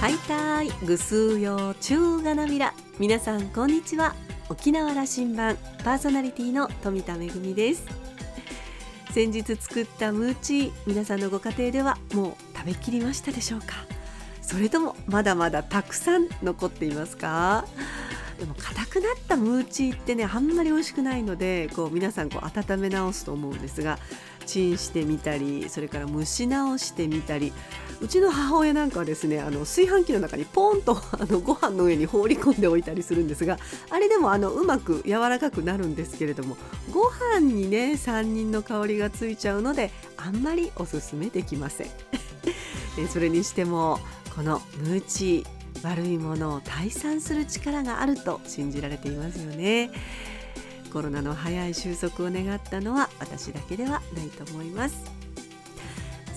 はいたい。ぐすうようちゅうがなみら。皆さんこんにちは。沖縄羅針盤パーソナリティの富田恵です。先日作ったムーチー皆さんのご家庭ではもう食べきりましたでしょうか？それともまだまだたくさん残っていますか？でも硬くなったムーチーってねあんまり美味しくないのでこう皆さんこう温め直すと思うんですがチンしてみたりそれから蒸し直してみたりうちの母親なんかはですねあの炊飯器の中にポンとあのご飯の上に放り込んでおいたりするんですがあれでもあのうまく柔らかくなるんですけれどもご飯にね3人の香りがついちゃうのであんまりおすすめできません。それにしてもこのムーチー悪いものを退散する力があると信じられていますよね。コロナの早い収束を願ったのは私だけではないと思います。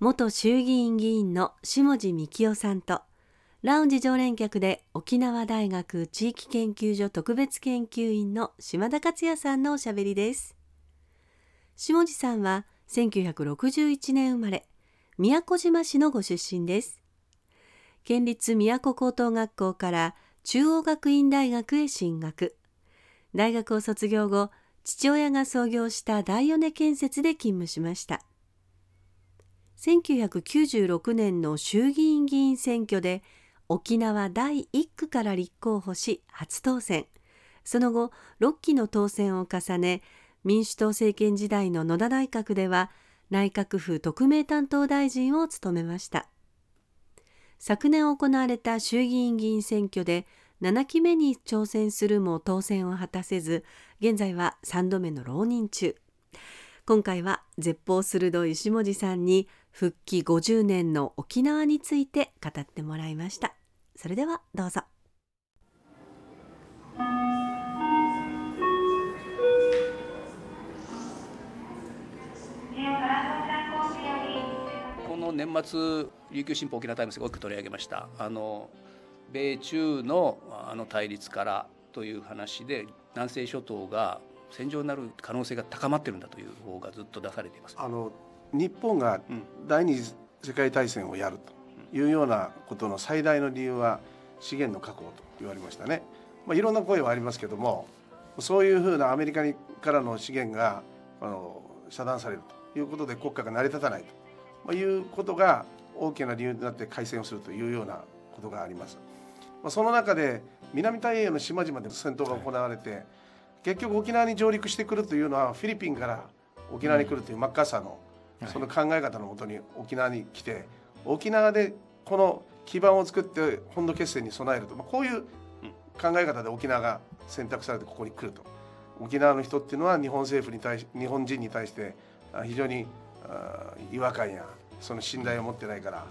元衆議院議員の下地幹夫さんとラウンジ常連客で沖縄大学地域研究所特別研究員の島田克也さんのおしゃべりです。下地さんは1961年生まれ宮古島市のご出身です。県立宮古高等学校から中央学院大学へ進学。大学を卒業後父親が創業した大米建設で勤務しました。1996年の衆議院議員選挙で沖縄第1区から立候補し初当選。その後6期の当選を重ね民主党政権時代の野田内閣では内閣府特命担当大臣を務めました。昨年行われた衆議院議員選挙で7期目に挑戦するも当選を果たせず現在は3度目の浪人中。今回は舌鋒鋭い下地さんに復帰50年の沖縄について語ってもらいました。それではどうぞ。この年末琉球新報沖縄タイムズが大きく取り上げました。あの米中のあの対立からという話で南西諸島が戦場になる可能性が高まってるんだという方がずっと出されています。あの日本が第二次世界大戦をやるというようなことの最大の理由は資源の確保と言われましたね。まあ、いろんな声はありますけどもそういうふうなアメリカからの資源があの遮断されるということで国家が成り立たないということが大きな理由になって開戦をするというようなことがあります。まあ、その中で南太平洋の島々で戦闘が行われて、結局沖縄に上陸してくるというのはフィリピンから沖縄に来るというマッカーサーのその考え方のもとに沖縄に来て沖縄でこの基盤を作って本土決戦に備えると、まあ、こういう考え方で沖縄が選択されてここに来ると。沖縄の人っていうのは日本政府に対し日本人に対して非常に違和感やその信頼を持ってないから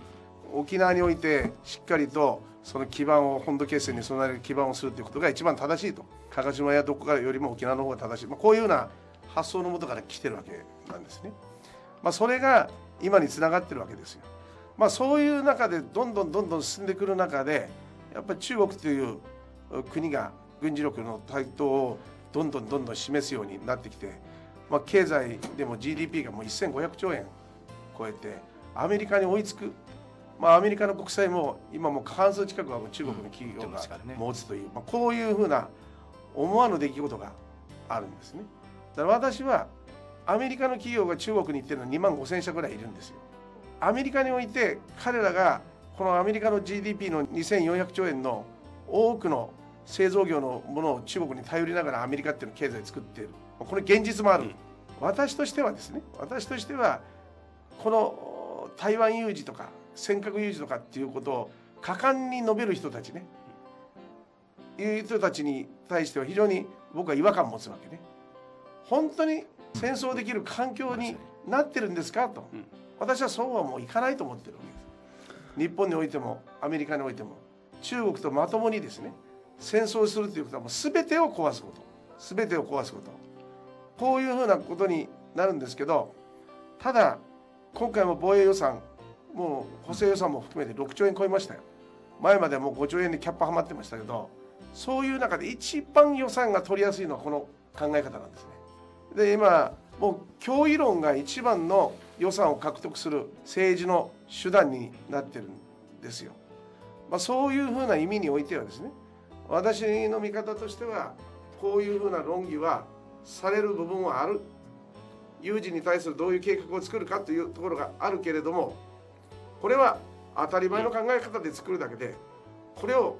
沖縄においてしっかりとその基盤を本土決戦に備える基盤をするということが一番正しいと。鹿児島やどこかよりも沖縄の方が正しい、まあ、こういうような発想のもとから来てるわけなんですね。まあ、それが今につながってるわけですよ。まあ、そういう中でどんどんどんどん進んでくる中でやっぱり中国という国が軍事力の台頭をどんどんどんどん示すようになってきて、まあ、経済でも GDP がもう1500兆円超えてアメリカに追いつくまあ、アメリカの国債も今も過半数近くはもう中国の企業が持つという、まあ、こういうふうな思わぬ出来事があるんですね。だから私はアメリカの企業が中国に行ってるのは2万5千社ぐらいいるんですよ。アメリカにおいて彼らがこのアメリカの GDP の2400兆円の多くの製造業のものを中国に頼りながらアメリカっていうの経済を作っている。これ現実もある、うん、私としてはですね。私としてはこの台湾有事とか尖閣有事とかっていうことを果敢に述べる人たちね。いう人たちに対しては非常に僕は違和感を持つわけね本当に戦争できる環境になってるんですか？と、私はそうはもういかないと思ってるわけです。日本においてもアメリカにおいても中国とまともにですね戦争するということはもう全てを壊すこと。全てを壊すこと。こういうふうなことになるんですけどただ今回も防衛予算もう補正予算も含めて6兆円超えましたよ。前までもう5兆円でキャップはまってましたけどそういう中で一番予算が取りやすいのはこの考え方なんですねで今もう脅威論が一番の予算を獲得する政治の手段になってるんですよ、まあ、そういうふうな意味においてはですね私の見方としてはこういうふうな論議はされる部分はある。有事に対するどういう計画を作るかというところがあるけれどもこれは当たり前の考え方で作るだけでこれを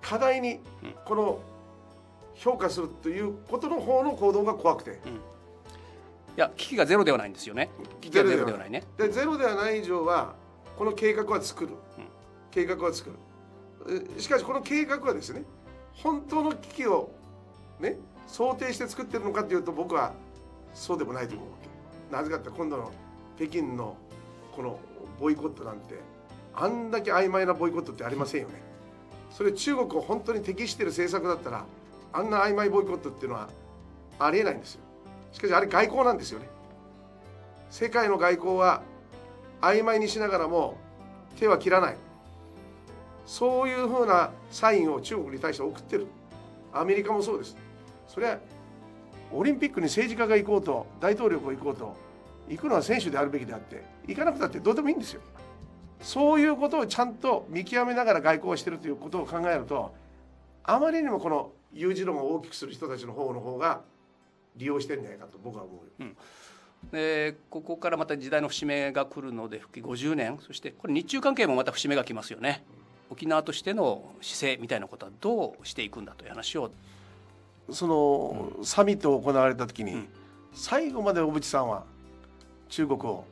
課題にこの評価するということの方の行動が怖くて、いや危機がゼロではないんですよね。危機がゼロではない。ね。でゼロではない以上はこの計画は作る、うん、計画は作る。しかしこの計画はですね本当の危機をね想定して作ってるのかというと僕はそうでもないと思うわけ。なぜかって今度の北京のこのボイコットなんてあんだけ曖昧なボイコットってありませんよね。それ中国を本当に適している政策だったらあんな曖昧ボイコットっていうのはありえないんですよしかしあれ外交なんですよね。世界の外交は曖昧にしながらも手は切らない。そういうふうなサインを中国に対して送ってる。アメリカもそうです。それはオリンピックに政治家が行こうと大統領が行こうと行くのは選手であるべきであって行かなくたってどうでもいいんですよ。そういうことをちゃんと見極めながら外交をしてるということを考えるとあまりにもこの有事論を大きくする人たちの方の方が利用してるんじゃないかと僕は思う、うん、でここからまた時代の節目が来るので復帰50年。そしてこれ日中関係もまた節目が来ますよね、沖縄としての姿勢みたいなことはどうしていくんだという話を。その、うん、サミットを行われた時に、うん、最後まで小渕さんは中国を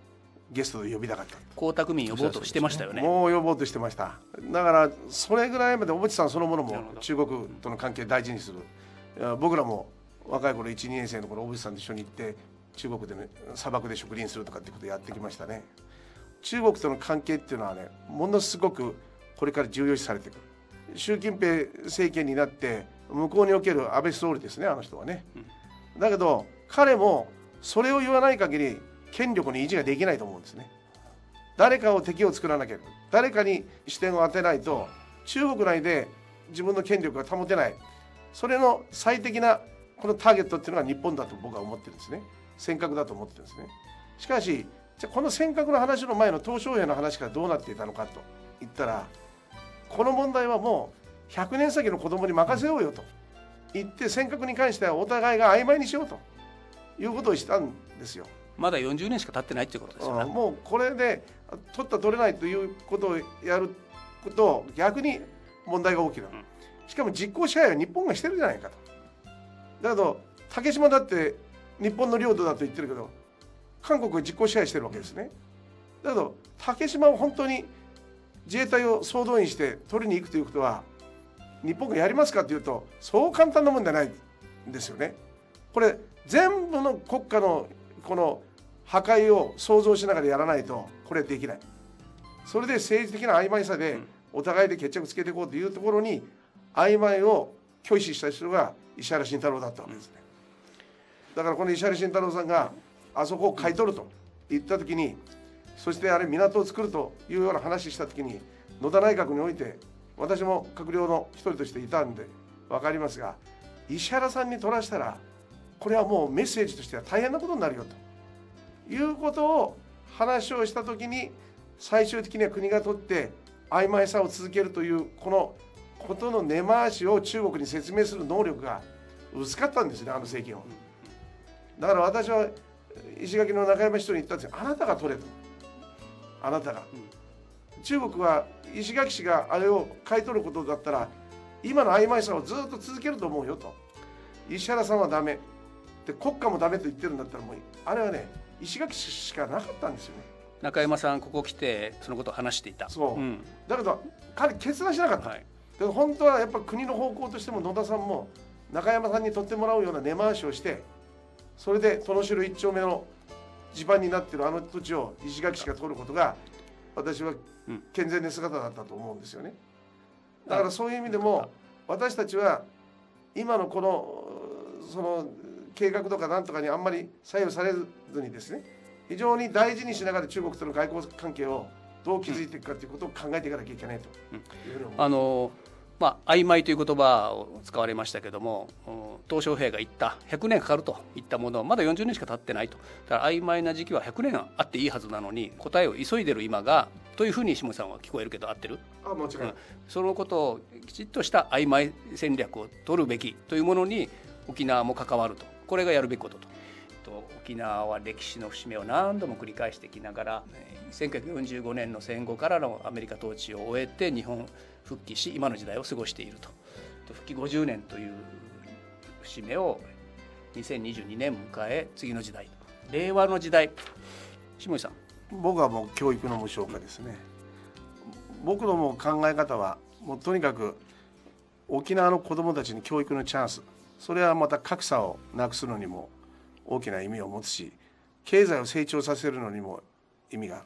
ゲストで呼びたかった。江沢民呼ぼうとしてましたよね。もう呼ぼうとしてました。だからそれぐらいまで小渕さんそのものも中国との関係大事にする。僕らも若い頃12年生の頃小渕さんと一緒に行って中国でね砂漠で植林するとかってことやってきましたね。中国との関係っていうのはねものすごくこれから重要視されてくる。習近平政権になって向こうにおける安倍総理ですねあの人はね、だけど彼もそれを言わない限り権力に維持ができないと思うんですね。誰かを敵を作らなければ誰かに視点を当てないと中国内で自分の権力が保てない。それの最適なこのターゲットっていうのが日本だと僕は思ってるんですね尖閣だと思ってるんですねしかしじゃこの尖閣の話の前の鄧小平の話からどうなっていたのかと言ったらこの問題はもう100年先の子供に任せようよと言って尖閣に関してはお互いが曖昧にしようということをしたんですよ。まだ40年しか経ってないっていうことですよね。もうこれで取った取れないということをやること逆に問題が大きな、うん、しかも実効支配は日本がしてるじゃないかと。だけど竹島だって日本の領土だと言ってるけど韓国は実効支配してるわけですね。だけど竹島を本当に自衛隊を総動員して取りに行くということは日本がやりますかというとそう簡単なもんじゃないんですよね。これ全部の国家のこの破壊を想像しながらやらないとこれできない。それで政治的な曖昧さでお互いで決着つけていこうというところに曖昧を拒否した人が石原慎太郎だったわけですね。だからこの石原慎太郎さんがあそこを買い取ると言った時にそしてあれ港を作るというような話した時に野田内閣において私も閣僚の一人としていたんで分かりますが石原さんに取らしたらこれはもうメッセージとしては大変なことになるよということを話をした時に最終的には国が取って曖昧さを続けるというこのことの根回しを中国に説明する能力が薄かったんですねあの政権は。だから私は石垣の中山市長に言ったんですよ。あなたが取れと。あなたが。中国は石垣市があれを買い取ることだったら今の曖昧さをずっと続けると思うよと。石原さんはダメ。で国家もダメと言ってるんだったらもうあれはね石垣市しかなかったんですよね。中山さんここ来てそのことを話していた。そう、うん、だけど彼決断しなかった、はい、で本当はやっぱ国の方向としても野田さんも中山さんに取ってもらうような根回しをしてそれで殿城一丁目の地盤になってるあの土地を石垣市が取ることが私は健全な姿だったと思うんですよねだからそういう意味でも私たちは今のこのその計画とかなんとかにあんまり左右されずにですね非常に大事にしながら中国との外交関係をどう築いていくかということを考えていかなきゃいけないというふうに思います。あのまあ曖昧という言葉を使われましたけども鄧小平が言った100年かかるといったものはまだ40年しか経ってないと。だから曖昧な時期は100年あっていいはずなのに答えを急いでる今がというふうに下さんは聞こえるけど合ってる？あもちろん、うん、そのことをきちっとした曖昧戦略を取るべきというものに沖縄も関わると。これがやるべきことと。沖縄は歴史の節目を何度も繰り返してきながら1945年の戦後からのアメリカ統治を終えて日本復帰し今の時代を過ごしていると。復帰50年という節目を2022年迎え次の時代令和の時代。下井さん。僕はもう教育の無償化ですね。僕のもう考え方はもうとにかく沖縄の子どもたちに教育のチャンス。それはまた格差をなくすのにも大きな意味を持つし経済を成長させるのにも意味がある。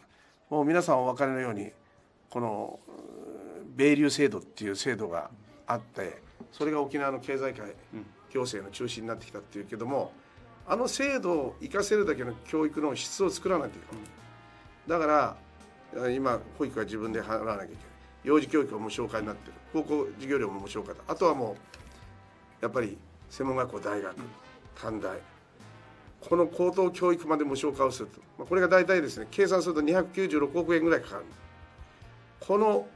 もう皆さんお分かりのようにこの米流制度っていう制度があってそれが沖縄の経済界、行政の中心になってきたっていうけどもあの制度を生かせるだけの教育の質を作らないといけない、だから今保育は自分で払わなきゃいけない。幼児教育は無償化になってる。高校授業料も無償化だ。あとはもうやっぱり専門学校大学短大この高等教育まで無償化をすると、まあ、これが大体ですね計算すると296億円ぐらいかかる。この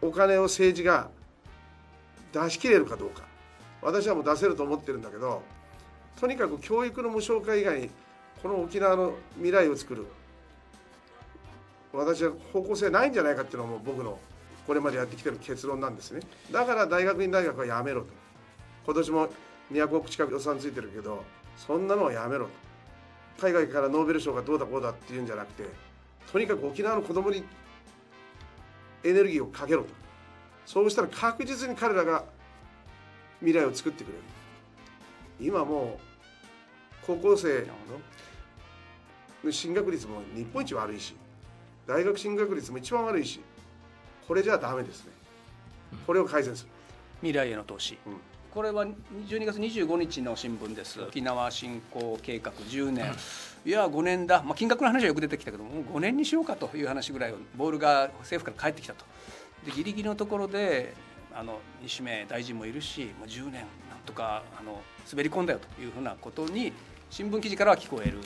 お金を政治が出し切れるかどうか。私はもう出せると思ってるんだけどとにかく教育の無償化以外にこの沖縄の未来を作る。私は方向性ないんじゃないかっていうのも僕のこれまでやってきてる結論なんですね。だから大学院大学はやめろと。今年も200億近く予算ついてるけどそんなのはやめろと。海外からノーベル賞がどうだこうだっていうんじゃなくてとにかく沖縄の子供にエネルギーをかけろと。そうしたら確実に彼らが未来を作ってくれる。今もう高校生の進学率も日本一悪いし大学進学率も一番悪いしこれじゃダメですね。これを改善する。未来への投資、うんこれは12月25日の新聞です。沖縄振興計画10年、い。や5年だ、まあ、金額の話はよく出てきたけどもう5年にしようかという話ぐらいボールが政府から返ってきたと。でギリギリのところであの西銘大臣もいるしもう10年なんとかあの滑り込んだよというふうなことに新聞記事からは聞こえる。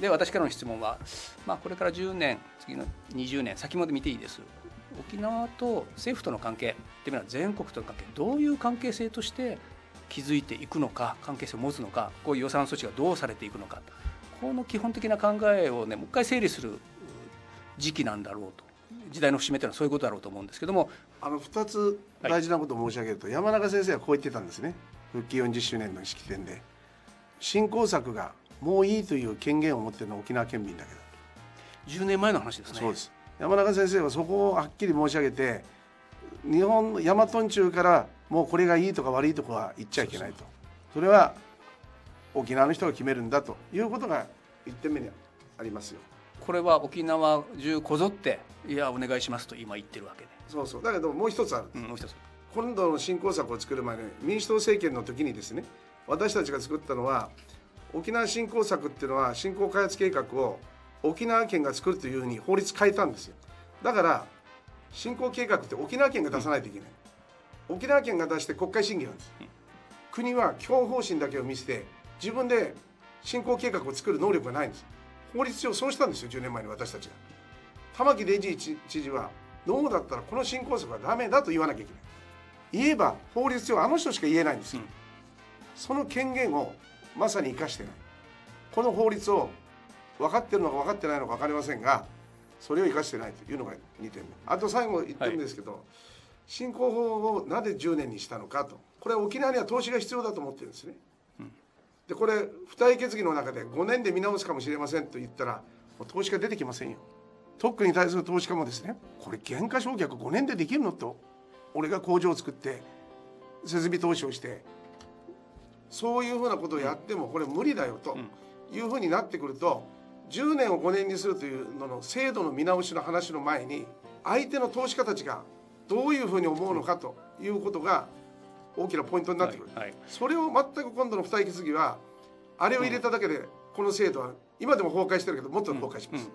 で私からの質問は、まあ、これから10年次の20年先まで見ていいです沖縄と政府との関係っていうのは全国との関係どういう関係性として築いていくのか関係性を持つのかこういう予算措置がどうされていくのかこの基本的な考えをねもう一回整理する時期なんだろうと。時代の節目というのはそういうことだろうと思うんですけどもあの2つ大事なことを申し上げると、はい、山中先生はこう言ってたんですね。復帰40周年の式典で。振興策がもういいという権限を持っているのは沖縄県民だけだ10年前の話ですね。そうです山中先生はそこをはっきり申し上げて日本大和中からもうこれがいいとか悪いとかは言っちゃいけないと。それは沖縄の人が決めるんだと。いうことが1点目にありますよ。これは沖縄中こぞっていやお願いしますと今言ってるわけで。そうそう。だけどもう一つある、うん、もう一つ。今度の振興策を作る前に民主党政権の時にですね私たちが作ったのは沖縄振興策っていうのは振興開発計画を沖縄県が作るというふうに法律変えたんですよ。だから振興計画って沖縄県が出さないといけない、うん、沖縄県が出して国会審議なんです、うん、国は基本方針だけを見せて自分で振興計画を作る能力がないんです。法律上そうしたんですよ10年前に私たちが。玉城デイジー知事はノーだったらこの振興策はダメだと言わなきゃいけない。言えば法律上あの人しか言えないんですよ、うん、その権限をまさに生かしてない。この法律を分かってるのか分かってないのか分かりませんがそれを生かしてないというのが2点目あと最後言ってるんですけど、はい、振興法をなぜ10年にしたのかと。これは沖縄には投資が必要だと思ってるんですね、うん、でこれ付帯決議の中で5年で見直すかもしれませんと言ったら投資家出てきませんよ。特区に対する投資家もですねこれ減価償却5年でできるのと俺が工場を作って設備投資をしてそういうふうなことをやってもこれ無理だよというふうになってくると10年を5年にするというのの制度の見直しの話の前に相手の投資家たちがどういうふうに思うのかということが大きなポイントになってくる、はいはい。それを全く今度の付帯決議はあれを入れただけでこの制度は今でも崩壊してるけどもっと崩壊します、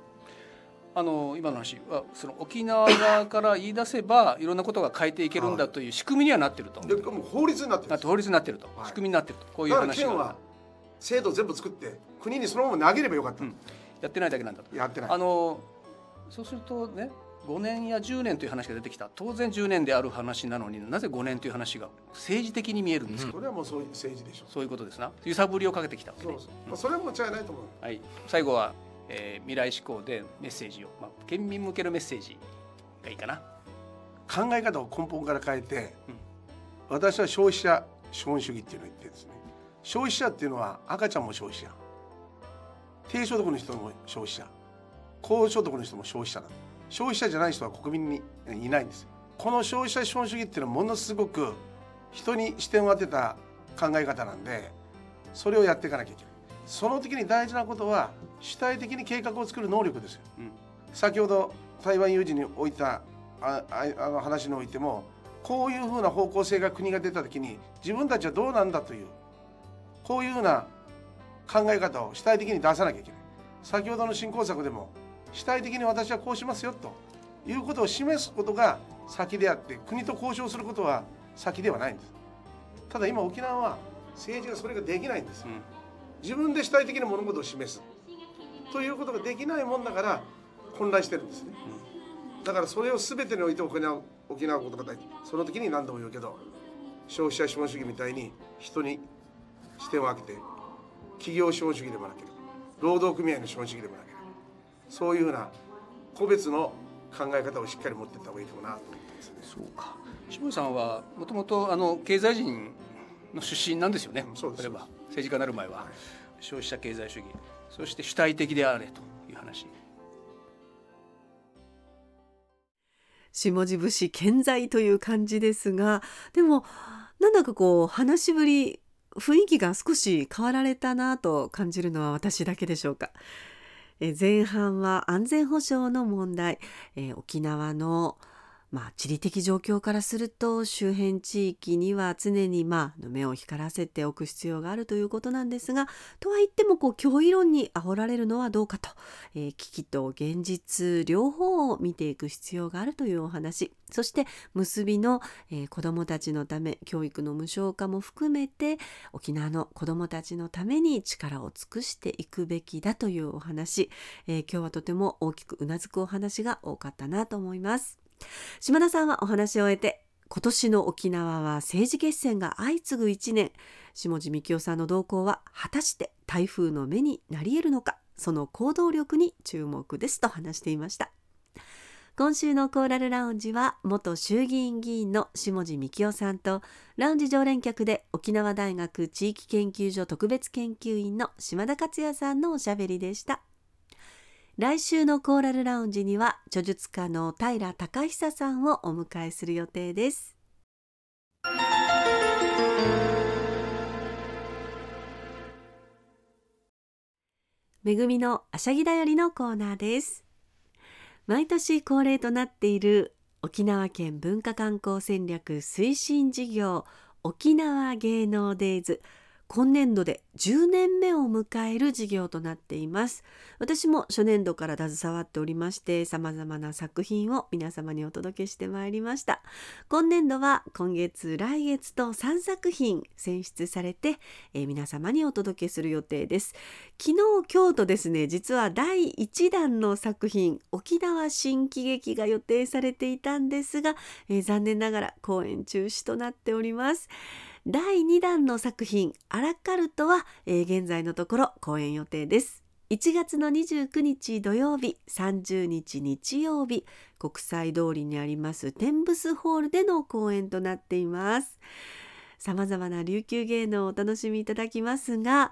あの今の話はその沖縄側から言い出せばいろんなことが変えていけるんだという仕組みにはなってると。でもう法律になってる法律になってると、はい。仕組みになってると。こういうだから県は制度全部作って国にそのまま投げればよかった、うんやってないだけなんだと。やってない。あのそうするとね5年や10年という話が出てきた。当然10年である話なのになぜ5年という話が政治的に見えるんですか、それはもうそういう政治でしょそういうことですな。揺さぶりをかけてきたわけねそうそう、まあ、それはもう違いないと思う。はい、最後は、えー未来志向でメッセージを、まあ、県民向けのメッセージがいいかな。考え方を根本から変えて、うん。私は消費者資本主義っていうのを言ってですね。消費者っていうのは赤ちゃんも消費者低所得の人も消費者。高所得の人も消費者だ消費者じゃない人は国民にいないんです。この消費者資本主義っていうのはものすごく人に視点を当てた考え方なんでそれをやっていかなきゃいけない。その時に大事なことは主体的に計画を作る能力ですよ。うん。先ほど台湾有事においたあああの話においてもこういうふうな方向性が国が出た時に自分たちはどうなんだというこういうふうな考え方を主体的に出さなきゃいけない。先ほどの振興策でも主体的に私はこうしますよということを示すことが先であって国と交渉することは先ではないんです。ただ今沖縄は政治がそれができないんです。うん。自分で主体的な物事を示す。ということができないもんだから混乱してるんですね、だからそれを全てにおいて沖縄沖縄ことが大事その時に何度も言うけど消費者資本主義みたいに人に視点を空けて企業資本主義でもなければ労働組合の資本主義でもなければそういうふうな個別の考え方をしっかり持っていった方がいいかもなと思ってますね。そうか。下村さんはもともとあの経済人の出身なんですよね、うんそうです。例えば政治家になる前は、消費者経済主義。そして主体的であれという話。下地節健在という感じですがでもなんだかこう話しぶり雰囲気が少し変わられたなと感じるのは私だけでしょうか。え前半は安全保障の問題、えー沖縄のまあ、地理的状況からすると周辺地域には常にまあ目を光らせておく必要があるということなんですがとは言ってもこう脅威論に煽られるのはどうかと、えー危機と現実両方を見ていく必要があるというお話そして結びの、えー子どもたちのため教育の無償化も含めて沖縄の子どもたちのために力を尽くしていくべきだというお話、えー今日はとても大きくうなずくお話が多かったなと思います。島田さんはお話を終えて今年の沖縄は政治決戦が相次ぐ1年。下地幹夫さんの動向は果たして台風の目になり得るのか。その行動力に注目ですと話していました。今週のコーラルラウンジは元衆議院議員の下地幹夫さんとラウンジ常連客で沖縄大学地域研究所特別研究員の島田克也さんのおしゃべりでした。来週のコーラルラウンジには著述家の平隆久さんをお迎えする予定です。めぐみのあしゃぎだよりのコーナーです。毎年恒例となっている沖縄県文化観光戦略推進事業沖縄芸能デイズ。今年度で10年目を迎える事業となっています。私も初年度から携わっておりまして様々な作品を皆様にお届けしてまいりました。今年度は今月来月と3作品選出されて、えー皆様にお届けする予定です。昨日今日とですね実は第1弾の作品沖縄新喜劇が予定されていたんですが、えー残念ながら公演中止となっております。第2弾の作品アラカルトは、えー現在のところ公演予定です。1月の29日土曜日30日日曜日国際通りにありますテンブスホールでの公演となっています。様々な琉球芸能をお楽しみいただきますが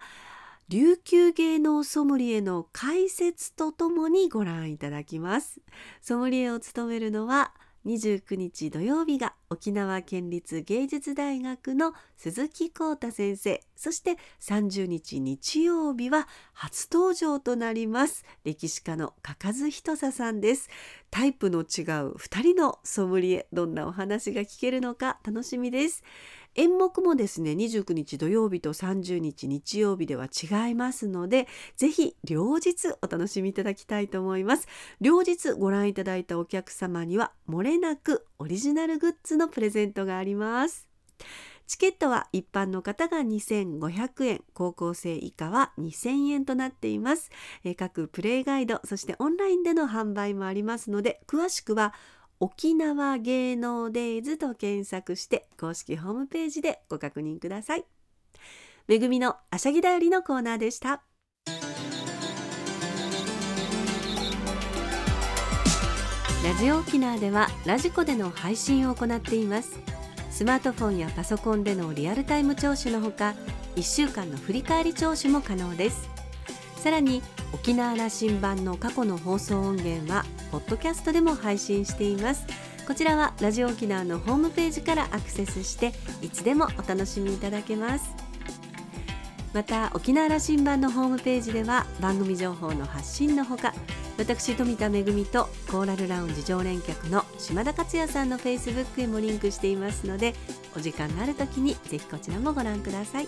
琉球芸能ソムリエの解説とともにご覧いただきます。ソムリエを務めるのは29日土曜日が沖縄県立芸術大学の鈴木浩太先生。そして30日日曜日は初登場となります。歴史家の加賀ひとささんです。タイプの違う2人のソムリエどんなお話が聞けるのか楽しみです。演目もですね29日土曜日と30日日曜日では違いますのでぜひ両日お楽しみいただきたいと思います。両日ご覧いただいたお客様には漏れなくオリジナルグッズのプレゼントがあります。チケットは一般の方が2500円高校生以下は2000円となっています。各プレイガイドそしてオンラインでの販売もありますので詳しくは沖縄芸能デイズと検索して公式ホームページでご確認ください。めぐみのあしゃぎだよりのコーナーでした。ラジオ沖縄ではラジコでの配信を行っています。スマートフォンやパソコンでのリアルタイム聴取のほか、1週間の振り返り聴取も可能です。さらに沖縄羅針盤の過去の放送音源はポッドキャストでも配信していますこちらはラジオ沖縄のホームページからアクセスしていつでもお楽しみいただけますまた沖縄羅針盤のホームページでは番組情報の発信のほか私富田恵とコーラルラウンジ常連客の島田克也さんのフェイスブックへもリンクしていますのでお時間のある時にぜひこちらもご覧ください。